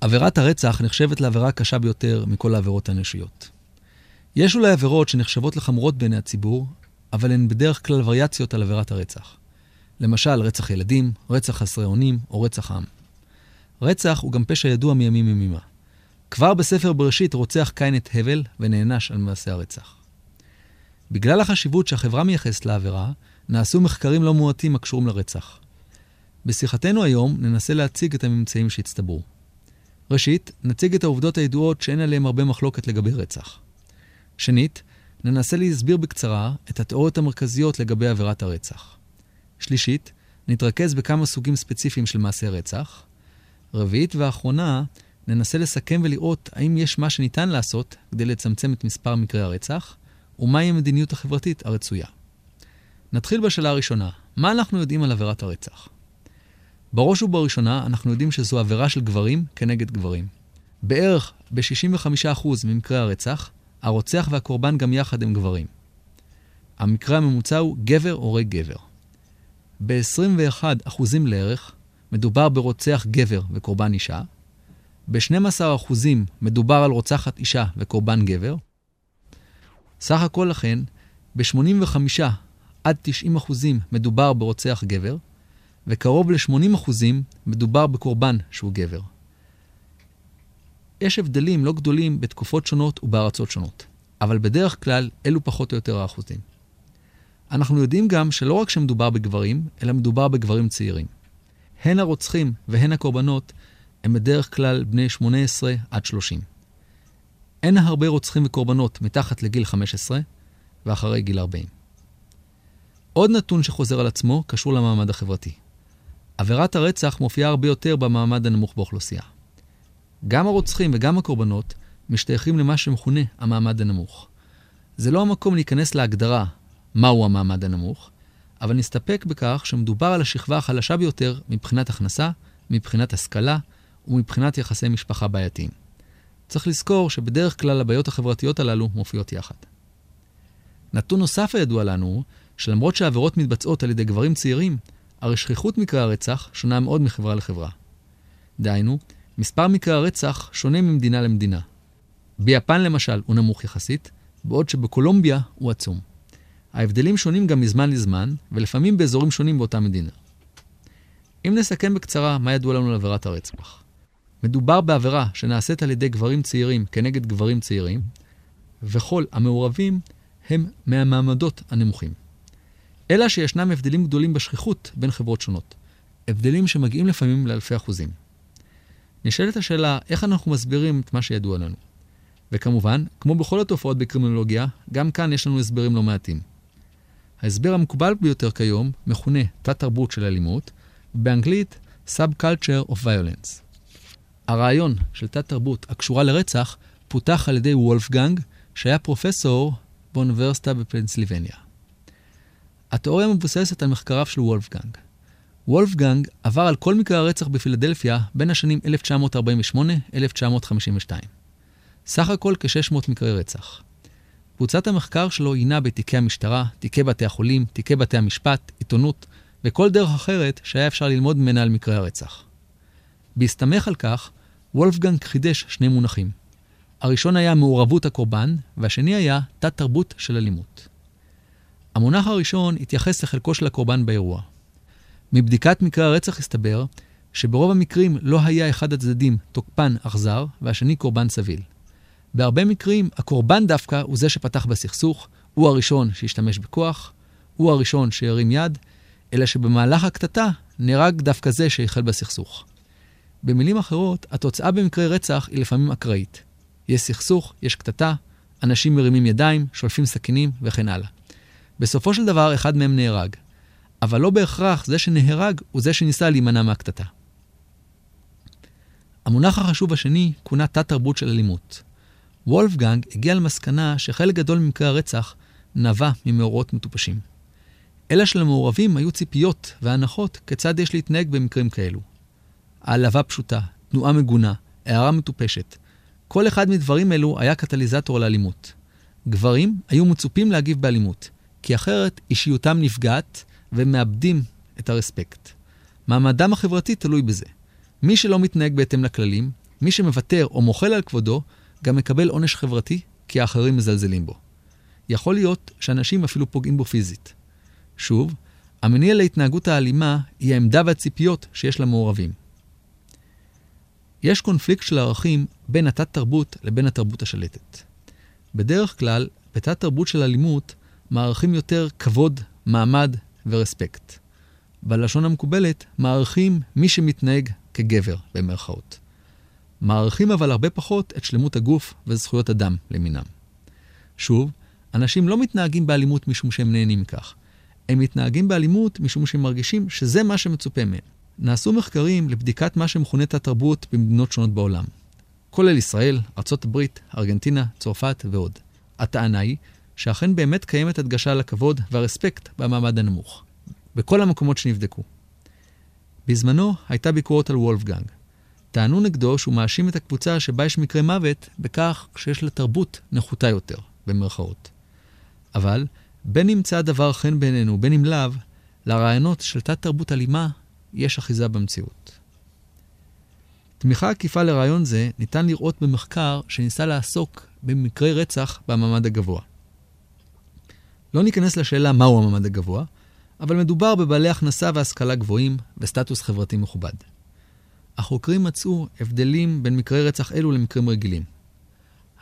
עבירת הרצח נחשבת לעבירה הקשה ביותר מכל העבירות האנושיות. יש אולי עבירות שנחשבות לחמורות בעיני הציבור, אבל הן בדרך כלל וריאציות על עבירת הרצח. למשל, רצח ילדים, רצח חסרי אונים או רצח עם. רצח הוא גם פשע ידוע מימים ימימה. כבר בספר בראשית רוצח קין את הבל ונענש על מעשה הרצח. בגלל החשיבות שהחברה מייחסת לעבירה, נעשו מחקרים לא מועטים הקשורים לרצח. בשיחתנו היום ננסה להציג את הממצאים שהצטברו. ראשית, נציג את העובדות הידועות שאין עליהן הרבה מחלוקת לגבי רצח. שנית, ננסה להסביר בקצרה את התיאוריות המרכזיות לגבי עבירת הרצח. שלישית, נתרכז בכמה סוגים ספציפיים של מעשי רצח. רביעית ואחרונה, ננסה לסכם ולראות האם יש מה שניתן לעשות כדי לצמצם את מספר מקרי הרצח, ומהי המדיניות החברתית הרצויה. נתחיל בשאלה הראשונה, מה אנחנו יודעים על עבירת הרצח? בראש ובראשונה, אנחנו יודעים שזו עבירה של גברים כנגד גברים. בערך ב-65% ממקרי הרצח, הרוצח והקורבן גם יחד הם גברים. המקרה הממוצע הוא גבר הורג גבר. ב-21% לערך מדובר ברוצח גבר וקורבן אישה, ב-12% מדובר על רוצחת אישה וקורבן גבר. סך הכל לכן, ב-85 עד 90 מדובר ברוצח גבר, וקרוב ל-80% מדובר בקורבן שהוא גבר. יש הבדלים לא גדולים בתקופות שונות ובארצות שונות, אבל בדרך כלל אלו פחות או יותר האחוזים. אנחנו יודעים גם שלא רק שמדובר בגברים, אלא מדובר בגברים צעירים. הן הרוצחים והן הקורבנות הם בדרך כלל בני 18 עד 30. אין הרבה רוצחים וקורבנות מתחת לגיל 15 ואחרי גיל 40. עוד נתון שחוזר על עצמו קשור למעמד החברתי. עבירת הרצח מופיעה הרבה יותר במעמד הנמוך באוכלוסייה. גם הרוצחים וגם הקורבנות משתייכים למה שמכונה המעמד הנמוך. זה לא המקום להיכנס להגדרה מהו המעמד הנמוך, אבל נסתפק בכך שמדובר על השכבה החלשה ביותר מבחינת הכנסה, מבחינת השכלה ומבחינת יחסי משפחה בעייתיים. צריך לזכור שבדרך כלל הבעיות החברתיות הללו מופיעות יחד. נתון נוסף הידוע לנו שלמרות שהעבירות מתבצעות על ידי גברים צעירים, הרי שכיחות מקרי הרצח שונה מאוד מחברה לחברה. דהיינו, מספר מקרי הרצח שונה ממדינה למדינה. ביפן למשל הוא נמוך יחסית, בעוד שבקולומביה הוא עצום. ההבדלים שונים גם מזמן לזמן, ולפעמים באזורים שונים באותה מדינה. אם נסכם בקצרה מה ידוע לנו על עבירת הרצח. מדובר בעבירה שנעשית על ידי גברים צעירים כנגד גברים צעירים, וכל המעורבים הם מהמעמדות הנמוכים. אלא שישנם הבדלים גדולים בשכיחות בין חברות שונות. הבדלים שמגיעים לפעמים לאלפי אחוזים. נשאלת השאלה, איך אנחנו מסבירים את מה שידוע לנו? וכמובן, כמו בכל התופעות בקרימינולוגיה, גם כאן יש לנו הסברים לא מעטים. ההסבר המקובל ביותר כיום מכונה תת-תרבות של אלימות, ובאנגלית Subculture of Violence. הרעיון של תת-תרבות הקשורה לרצח פותח על ידי וולפגנג, שהיה פרופסור באוניברסיטה בפנסילבניה. התיאוריה מבוססת על מחקריו של וולפגנג. וולפגנג עבר על כל מקרי הרצח בפילדלפיה בין השנים 1948-1952. סך הכל כ-600 מקרי רצח. קבוצת המחקר שלו הינה בתיקי המשטרה, תיקי בתי החולים, תיקי בתי המשפט, עיתונות וכל דרך אחרת שהיה אפשר ללמוד ממנה על מקרי הרצח. בהסתמך על כך, וולפגנג חידש שני מונחים. הראשון היה מעורבות הקורבן, והשני היה תת-תרבות של אלימות. המונח הראשון התייחס לחלקו של הקורבן באירוע. מבדיקת מקרי הרצח הסתבר שברוב המקרים לא היה אחד הצדדים תוקפן אכזר והשני קורבן סביל. בהרבה מקרים הקורבן דווקא הוא זה שפתח בסכסוך, הוא הראשון שהשתמש בכוח, הוא הראשון שהרים יד, אלא שבמהלך הקטטה נהרג דווקא זה שהחל בסכסוך. במילים אחרות, התוצאה במקרי רצח היא לפעמים אקראית. יש סכסוך, יש קטטה, אנשים מרימים ידיים, שולפים סכינים וכן הלאה. בסופו של דבר אחד מהם נהרג, אבל לא בהכרח זה שנהרג הוא זה שניסה להימנע מהקטטה. המונח החשוב השני כונה תת-תרבות של אלימות. וולפגנג הגיע למסקנה שחלק גדול ממקרי הרצח נבע ממאורות מטופשים. אלא שלמעורבים היו ציפיות והנחות כיצד יש להתנהג במקרים כאלו. העלבה פשוטה, תנועה מגונה, הערה מטופשת. כל אחד מדברים אלו היה קטליזטור לאלימות. גברים היו מצופים להגיב באלימות, כי אחרת אישיותם נפגעת והם מאבדים את הרספקט. מעמדם החברתי תלוי בזה. מי שלא מתנהג בהתאם לכללים, מי שמוותר או מוחל על כבודו, גם מקבל עונש חברתי, כי האחרים מזלזלים בו. יכול להיות שאנשים אפילו פוגעים בו פיזית. שוב, המניע להתנהגות האלימה היא העמדה והציפיות שיש למעורבים. יש קונפליקט של ערכים בין התת-תרבות לבין התרבות השלטת. בדרך כלל, בתת-תרבות של אלימות, מערכים יותר כבוד, מעמד ורספקט. בלשון המקובלת, מערכים מי שמתנהג כגבר, במרכאות. מערכים אבל הרבה פחות את שלמות הגוף וזכויות אדם למינם. שוב, אנשים לא מתנהגים באלימות משום שהם נהנים מכך. הם מתנהגים באלימות משום שהם מרגישים שזה מה שמצופה מהם. נעשו מחקרים לבדיקת מה שמכונה תת-תרבות במדינות שונות בעולם, כולל ישראל, ארה"ב, ארגנטינה, צרפת ועוד. הטענה היא שאכן באמת קיימת הדגשה לכבוד והרספקט במעמד הנמוך, בכל המקומות שנבדקו. בזמנו הייתה ביקורת על וולפגנג. טענו נגדו שהוא מאשים את הקבוצה שבה יש מקרי מוות בכך שיש לה תרבות נחותה יותר, במרכאות. אבל, בין נמצא הדבר חן בעינינו, בין אם לאו, לרעיונות של תת-תרבות אלימה יש אחיזה במציאות. תמיכה עקיפה לרעיון זה ניתן לראות במחקר שניסה לעסוק במקרי רצח במעמד הגבוה. לא ניכנס לשאלה מהו המעמד הגבוה, אבל מדובר בבעלי הכנסה והשכלה גבוהים וסטטוס חברתי מכובד. החוקרים מצאו הבדלים בין מקרי רצח אלו למקרים רגילים.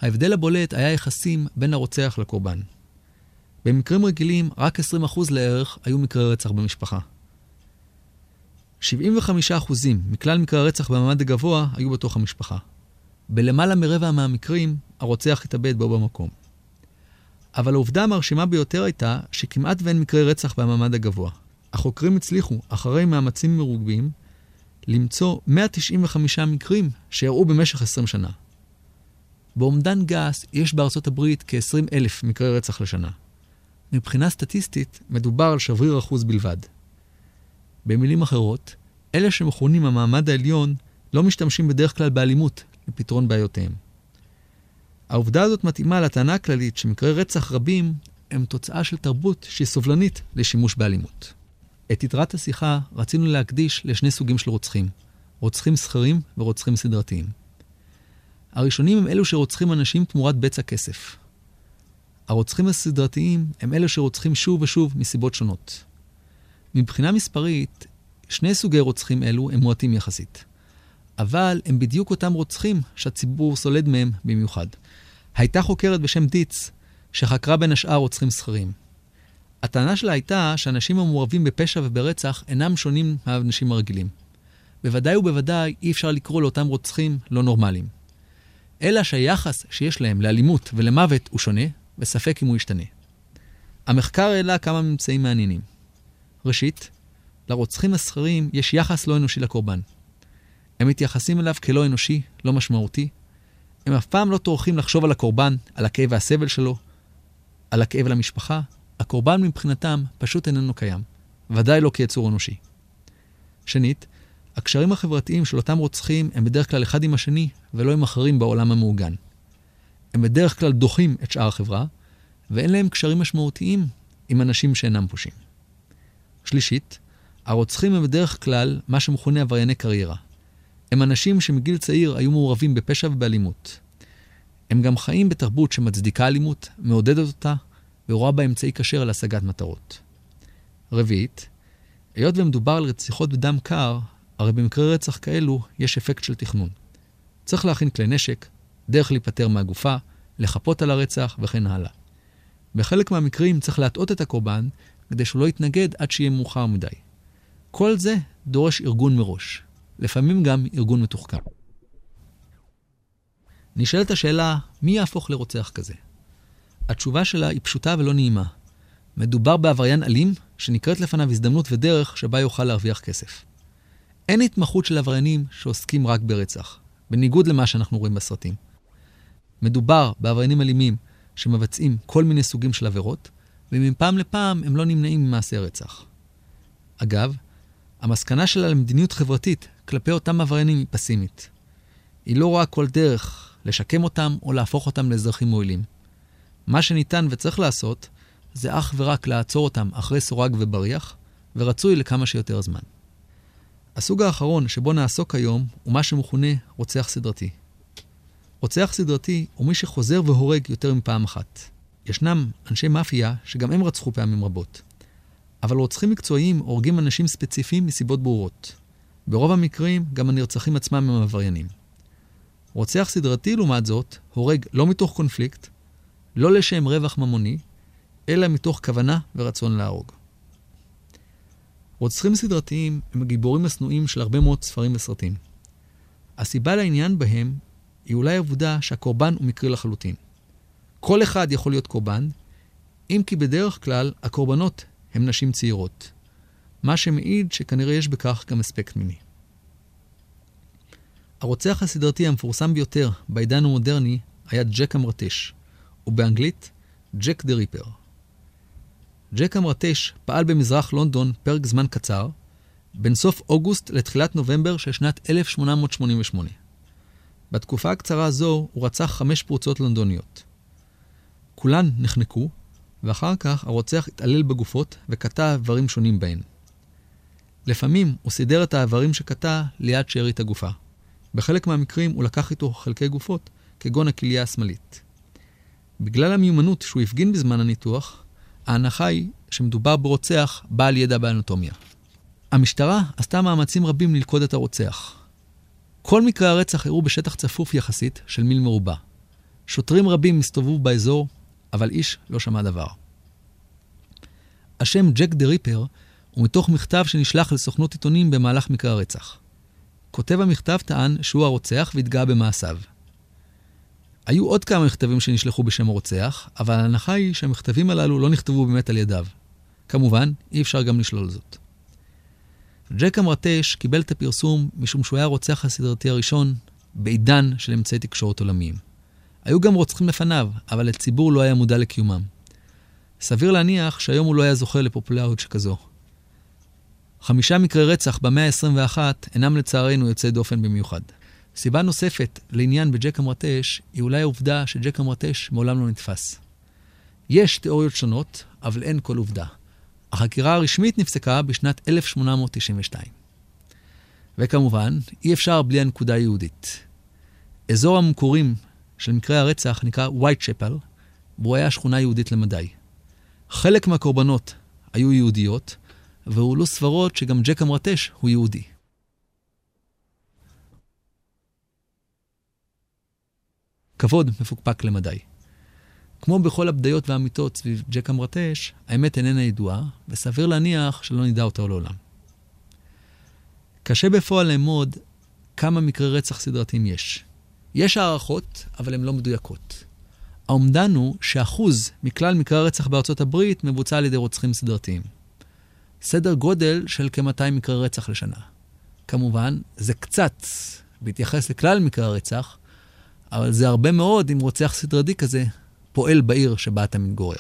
ההבדל הבולט היה יחסים בין הרוצח לקורבן. במקרים רגילים, רק 20% לערך היו מקרי רצח במשפחה. 75% מכלל מקרי הרצח במעמד הגבוה היו בתוך המשפחה. בלמעלה מרבע מהמקרים, הרוצח התאבד בו במקום. אבל העובדה המרשימה ביותר הייתה שכמעט ואין מקרי רצח במעמד הגבוה. החוקרים הצליחו, אחרי מאמצים מרובים, למצוא 195 מקרים שאירעו במשך 20 שנה. באומדן גס יש בארצות הברית כ-20 אלף מקרי רצח לשנה. מבחינה סטטיסטית, מדובר על שבריר אחוז בלבד. במילים אחרות, אלה שמכונים המעמד העליון לא משתמשים בדרך כלל באלימות לפתרון בעיותיהם. העובדה הזאת מתאימה לטענה הכללית שמקרי רצח רבים הם תוצאה של תרבות שהיא סובלנית לשימוש באלימות. את יתרת השיחה רצינו להקדיש לשני סוגים של רוצחים, רוצחים סחירים ורוצחים סדרתיים. הראשונים הם אלו שרוצחים אנשים תמורת בצע כסף. הרוצחים הסדרתיים הם אלו שרוצחים שוב ושוב מסיבות שונות. מבחינה מספרית, שני סוגי רוצחים אלו הם מועטים יחסית. אבל הם בדיוק אותם רוצחים שהציבור סולד מהם במיוחד. הייתה חוקרת בשם דיץ, שחקרה בין השאר רוצחים סחרים. הטענה שלה הייתה שאנשים המעורבים בפשע וברצח אינם שונים מהאנשים הרגילים. בוודאי ובוודאי אי אפשר לקרוא לאותם רוצחים לא נורמליים. אלא שהיחס שיש להם לאלימות ולמוות הוא שונה, וספק אם הוא ישתנה. המחקר העלה כמה ממצאים מעניינים. ראשית, לרוצחים הסחרים יש יחס לא אנושי לקורבן. הם מתייחסים אליו כלא אנושי, לא משמעותי. הם אף פעם לא טורחים לחשוב על הקורבן, על הכאב והסבל שלו, על הכאב למשפחה. הקורבן מבחינתם פשוט איננו קיים, ודאי לא כיצור אנושי. שנית, הקשרים החברתיים של אותם רוצחים הם בדרך כלל אחד עם השני, ולא עם אחרים בעולם המעוגן. הם בדרך כלל דוחים את שאר החברה, ואין להם קשרים משמעותיים עם אנשים שאינם פושעים. שלישית, הרוצחים הם בדרך כלל מה שמכונה עברייני קריירה. הם אנשים שמגיל צעיר היו מעורבים בפשע ובאלימות. הם גם חיים בתרבות שמצדיקה אלימות, מעודדת אותה, ורואה בה אמצעי כשר להשגת מטרות. רביעית, היות ומדובר על רציחות בדם קר, הרי במקרי רצח כאלו יש אפקט של תכנון. צריך להכין כלי נשק, דרך להיפטר מהגופה, לחפות על הרצח וכן הלאה. בחלק מהמקרים צריך להטעות את הקורבן כדי שהוא לא יתנגד עד שיהיה מאוחר מדי. כל זה דורש ארגון מראש, לפעמים גם ארגון מתוחכם. נשאלת השאלה, מי יהפוך לרוצח כזה? התשובה שלה היא פשוטה ולא נעימה. מדובר בעבריין אלים שנקראת לפניו הזדמנות ודרך שבה יוכל להרוויח כסף. אין התמחות של עבריינים שעוסקים רק ברצח, בניגוד למה שאנחנו רואים בסרטים. מדובר בעבריינים אלימים שמבצעים כל מיני סוגים של עבירות, ומפעם לפעם הם לא נמנעים ממעשי רצח. אגב, המסקנה שלה למדיניות חברתית כלפי אותם עבריינים היא פסימית. היא לא רואה כל דרך לשקם אותם או להפוך אותם לאזרחים מועילים. מה שניתן וצריך לעשות, זה אך ורק לעצור אותם אחרי סורג ובריח, ורצוי לכמה שיותר זמן. הסוג האחרון שבו נעסוק היום הוא מה שמכונה רוצח סדרתי. רוצח סדרתי הוא מי שחוזר והורג יותר מפעם אחת. ישנם אנשי מאפיה שגם הם רצחו פעמים רבות. אבל רוצחים מקצועיים הורגים אנשים ספציפיים מסיבות ברורות. ברוב המקרים גם הנרצחים עצמם הם עבריינים. רוצח סדרתי, לעומת זאת, הורג לא מתוך קונפליקט, לא לשם רווח ממוני, אלא מתוך כוונה ורצון להרוג. רוצחים סדרתיים הם הגיבורים השנואים של הרבה מאוד ספרים וסרטים. הסיבה לעניין בהם היא אולי העובדה שהקורבן הוא מקרי לחלוטין. כל אחד יכול להיות קורבן, אם כי בדרך כלל הקורבנות הם נשים צעירות. מה שמעיד שכנראה יש בכך גם אספקט מיני. הרוצח הסדרתי המפורסם ביותר בעידן המודרני היה ג'ק המרטש, ובאנגלית ג'ק דה ריפר. ג'ק המרטש פעל במזרח לונדון פרק זמן קצר, בין סוף אוגוסט לתחילת נובמבר של שנת 1888. בתקופה הקצרה הזו הוא רצח חמש פרוצות לונדוניות. כולן נחנקו, ואחר כך הרוצח התעלל בגופות וקטע איברים שונים בהן. לפעמים הוא סידר את האיברים שקטע ליד שארית הגופה. בחלק מהמקרים הוא לקח איתו חלקי גופות, כגון הכליה השמאלית. בגלל המיומנות שהוא הפגין בזמן הניתוח, ההנחה היא שמדובר ברוצח בעל ידע באנטומיה. המשטרה עשתה מאמצים רבים ללכוד את הרוצח. כל מקרי הרצח אירעו בשטח צפוף יחסית של מיל מרובע. שוטרים רבים הסתובבו באזור, אבל איש לא שמע דבר. השם ג'ק דה ריפר הוא מתוך מכתב שנשלח לסוכנות עיתונים במהלך מקרה הרצח. כותב המכתב טען שהוא הרוצח והתגאה במעשיו. היו עוד כמה מכתבים שנשלחו בשם הרוצח, אבל ההנחה היא שהמכתבים הללו לא נכתבו באמת על ידיו. כמובן, אי אפשר גם לשלול זאת. ג'ק המרטש קיבל את הפרסום משום שהוא היה הרוצח הסדרתי הראשון בעידן של אמצעי תקשורת עולמיים. היו גם רוצחים לפניו, אבל הציבור לא היה מודע לקיומם. סביר להניח שהיום הוא לא היה זוכה לפופולריות שכזו. חמישה מקרי רצח במאה ה-21 אינם לצערנו יוצאי דופן במיוחד. סיבה נוספת לעניין בג'ק המרטש היא אולי העובדה שג'ק המרטש מעולם לא נתפס. יש תיאוריות שונות, אבל אין כל עובדה. החקירה הרשמית נפסקה בשנת 1892. וכמובן, אי אפשר בלי הנקודה היהודית. אזור המקורים של מקרי הרצח נקרא וייטשפל, והוא היה שכונה יהודית למדי. חלק מהקורבנות היו יהודיות, והועלו סברות שגם ג'ק המרטש הוא יהודי. כבוד מפוקפק למדי. כמו בכל הבדיות והאמיתות סביב ג'ק המרטש, האמת איננה ידועה, וסביר להניח שלא נדע אותה לעולם. קשה בפועל לאמוד כמה מקרי רצח סדרתיים יש. יש הערכות, אבל הן לא מדויקות. האומדן הוא שאחוז מכלל מקרי הרצח בארצות הברית מבוצע על ידי רוצחים סדרתיים. סדר גודל של כ-200 מקרי רצח לשנה. כמובן, זה קצת בהתייחס לכלל מקרי הרצח, אבל זה הרבה מאוד אם רוצח סדרתי כזה פועל בעיר שבה אתה מתגורר.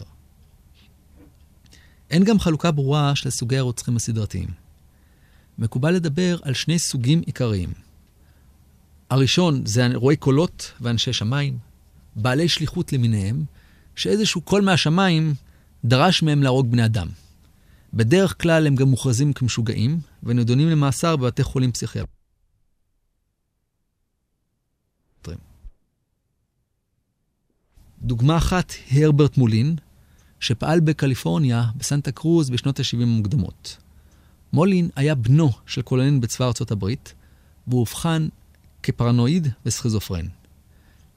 אין גם חלוקה ברורה של סוגי הרוצחים הסדרתיים. מקובל לדבר על שני סוגים עיקריים. הראשון זה רואי קולות ואנשי שמיים, בעלי שליחות למיניהם, שאיזשהו קול מהשמיים דרש מהם להרוג בני אדם. בדרך כלל הם גם מוכרזים כמשוגעים, ונדונים למאסר בבתי חולים פסיכיאטריים. דוגמה אחת הרברט מולין, שפעל בקליפורניה, בסנטה קרוז, בשנות ה-70 המוקדמות. מולין היה בנו של קולנין בצבא ארצות הברית, והוא אובחן כפרנואיד וסכיזופרן.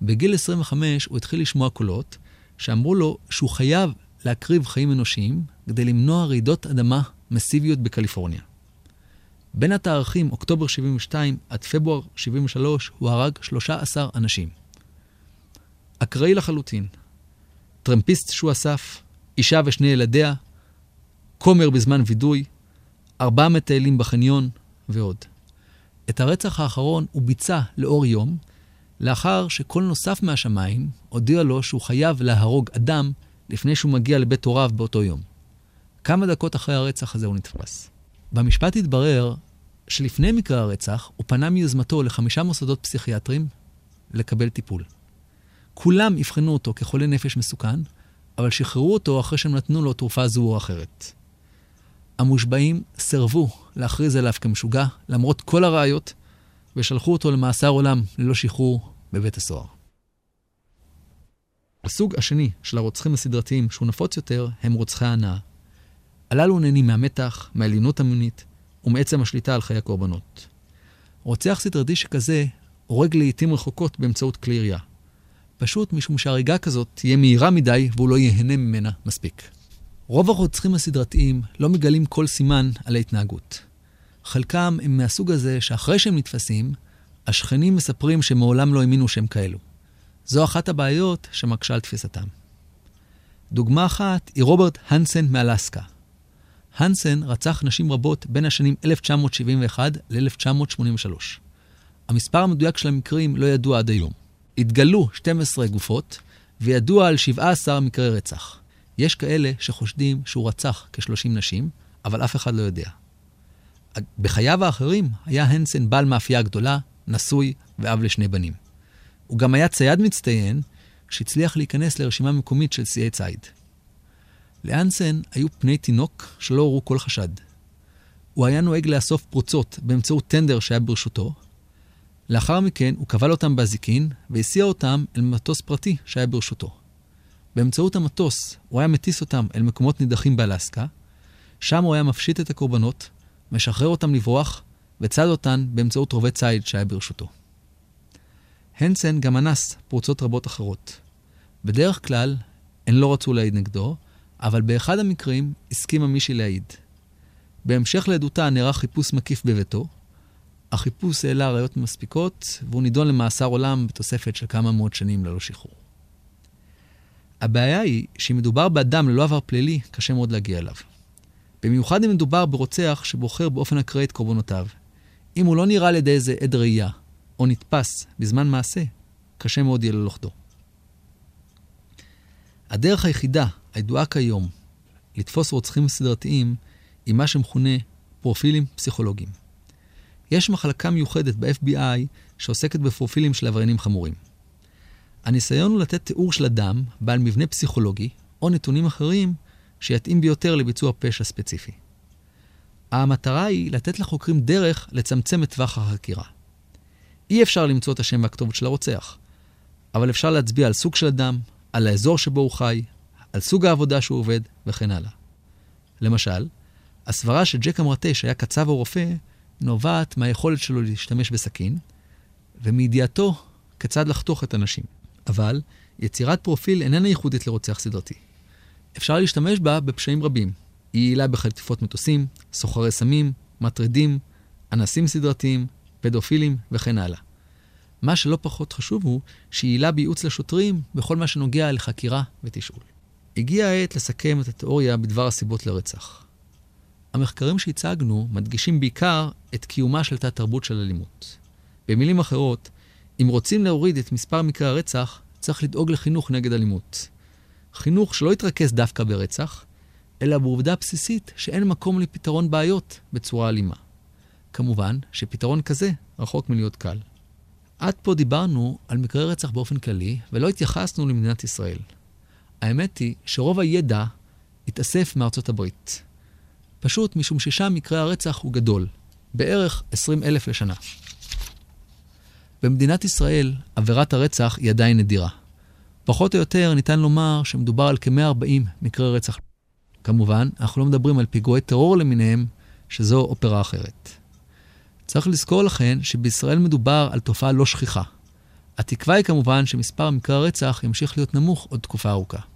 בגיל 25 הוא התחיל לשמוע קולות שאמרו לו שהוא חייב להקריב חיים אנושיים כדי למנוע רעידות אדמה מסיביות בקליפורניה. בין התאריכים אוקטובר 72 עד פברואר 73 הוא הרג 13 אנשים. אקראי לחלוטין. טרמפיסט שהוא אסף, אישה ושני ילדיה, כומר בזמן וידוי, ארבעה מטיילים בחניון ועוד. את הרצח האחרון הוא ביצע לאור יום, לאחר שקול נוסף מהשמיים הודיע לו שהוא חייב להרוג אדם לפני שהוא מגיע לבית הוריו באותו יום. כמה דקות אחרי הרצח הזה הוא נתפס. במשפט התברר שלפני מקרה הרצח הוא פנה מיוזמתו לחמישה מוסדות פסיכיאטריים לקבל טיפול. כולם אבחנו אותו כחולה נפש מסוכן, אבל שחררו אותו אחרי שהם נתנו לו תרופה זו או אחרת. המושבעים סירבו להכריז עליו כמשוגע, למרות כל הראיות, ושלחו אותו למאסר עולם ללא שחרור בבית הסוהר. הסוג השני של הרוצחים הסדרתיים שהוא נפוץ יותר הם רוצחי ההנאה. הללו נהנים מהמתח, מהעליונות המינית ומעצם השליטה על חיי הקורבנות. רוצח סדרתי שכזה הורג לעיתים רחוקות באמצעות כלי ירייה. פשוט משום שהריגה כזאת תהיה מהירה מדי והוא לא ייהנה ממנה מספיק. רוב הרוצחים הסדרתיים לא מגלים כל סימן על ההתנהגות. חלקם הם מהסוג הזה שאחרי שהם נתפסים, השכנים מספרים שמעולם לא האמינו שהם כאלו. זו אחת הבעיות שמקשה על תפיסתם. דוגמה אחת היא רוברט הנסן מאלסקה. הנסן רצח נשים רבות בין השנים 1971 ל-1983. המספר המדויק של המקרים לא ידוע עד היום. התגלו 12 גופות, וידוע על 17 מקרי רצח. יש כאלה שחושדים שהוא רצח כ-30 נשים, אבל אף אחד לא יודע. בחייו האחרים היה הנסן בעל מאפייה גדולה, נשוי ואב לשני בנים. הוא גם היה צייד מצטיין, שהצליח להיכנס לרשימה מקומית של שיאי ציד. לאנסן היו פני תינוק שלא הורו כל חשד. הוא היה נוהג לאסוף פרוצות באמצעות טנדר שהיה ברשותו. לאחר מכן הוא כבל אותם באזיקין והסיע אותם אל מטוס פרטי שהיה ברשותו. באמצעות המטוס הוא היה מטיס אותם אל מקומות נידחים באלסקה, שם הוא היה מפשיט את הקורבנות, משחרר אותם לברוח וצד אותן באמצעות רובה ציד שהיה ברשותו. הנסן גם אנס פרוצות רבות אחרות. בדרך כלל, הן לא רצו להעיד נגדו, אבל באחד המקרים הסכימה מישהי להעיד. בהמשך לעדותה נערך חיפוש מקיף בביתו. החיפוש העלה ראיות מספיקות, והוא נידון למאסר עולם בתוספת של כמה מאות שנים ללא שחרור. הבעיה היא שאם מדובר באדם ללא עבר פלילי, קשה מאוד להגיע אליו. במיוחד אם מדובר ברוצח שבוחר באופן אקראי את קורבנותיו. אם הוא לא נראה על ידי איזה עד ראייה, או נתפס בזמן מעשה, קשה מאוד יהיה ללוכדו. הדרך היחידה, הידועה כיום, לתפוס רוצחים סדרתיים, היא מה שמכונה פרופילים פסיכולוגיים. יש מחלקה מיוחדת ב-FBI שעוסקת בפרופילים של עבריינים חמורים. הניסיון הוא לתת תיאור של אדם בעל מבנה פסיכולוגי, או נתונים אחרים שיתאים ביותר לביצוע פשע ספציפי. המטרה היא לתת לחוקרים דרך לצמצם את טווח החקירה. אי אפשר למצוא את השם והכתובת של הרוצח, אבל אפשר להצביע על סוג של אדם, על האזור שבו הוא חי, על סוג העבודה שהוא עובד, וכן הלאה. למשל, הסברה שג'ק המרטה שהיה קצב או רופא, נובעת מהיכולת שלו להשתמש בסכין, ומידיעתו כיצד לחתוך את הנשים. אבל יצירת פרופיל איננה ייחודית לרוצח סדרתי. אפשר להשתמש בה בפשעים רבים. היא יעילה בחטיפות מטוסים, סוחרי סמים, מטרידים, אנסים סדרתיים, פדופילים וכן הלאה. מה שלא פחות חשוב הוא שהיא בייעוץ לשוטרים בכל מה שנוגע לחקירה ותשאול. הגיעה העת לסכם את התיאוריה בדבר הסיבות לרצח. המחקרים שהצגנו מדגישים בעיקר את קיומה של תת-תרבות של אלימות. במילים אחרות, אם רוצים להוריד את מספר מקרי הרצח, צריך לדאוג לחינוך נגד אלימות. חינוך שלא יתרכז דווקא ברצח, אלא בעובדה בסיסית שאין מקום לפתרון בעיות בצורה אלימה. כמובן שפתרון כזה רחוק מלהיות קל. עד פה דיברנו על מקרי רצח באופן כללי, ולא התייחסנו למדינת ישראל. האמת היא שרוב הידע התאסף מארצות הברית. פשוט משום ששם מקרה הרצח הוא גדול, בערך 20 אלף לשנה. במדינת ישראל עבירת הרצח היא עדיין נדירה. פחות או יותר ניתן לומר שמדובר על כ-140 מקרי רצח. כמובן, אנחנו לא מדברים על פיגועי טרור למיניהם, שזו אופרה אחרת. צריך לזכור לכן שבישראל מדובר על תופעה לא שכיחה. התקווה היא כמובן שמספר מקרי הרצח ימשיך להיות נמוך עוד תקופה ארוכה.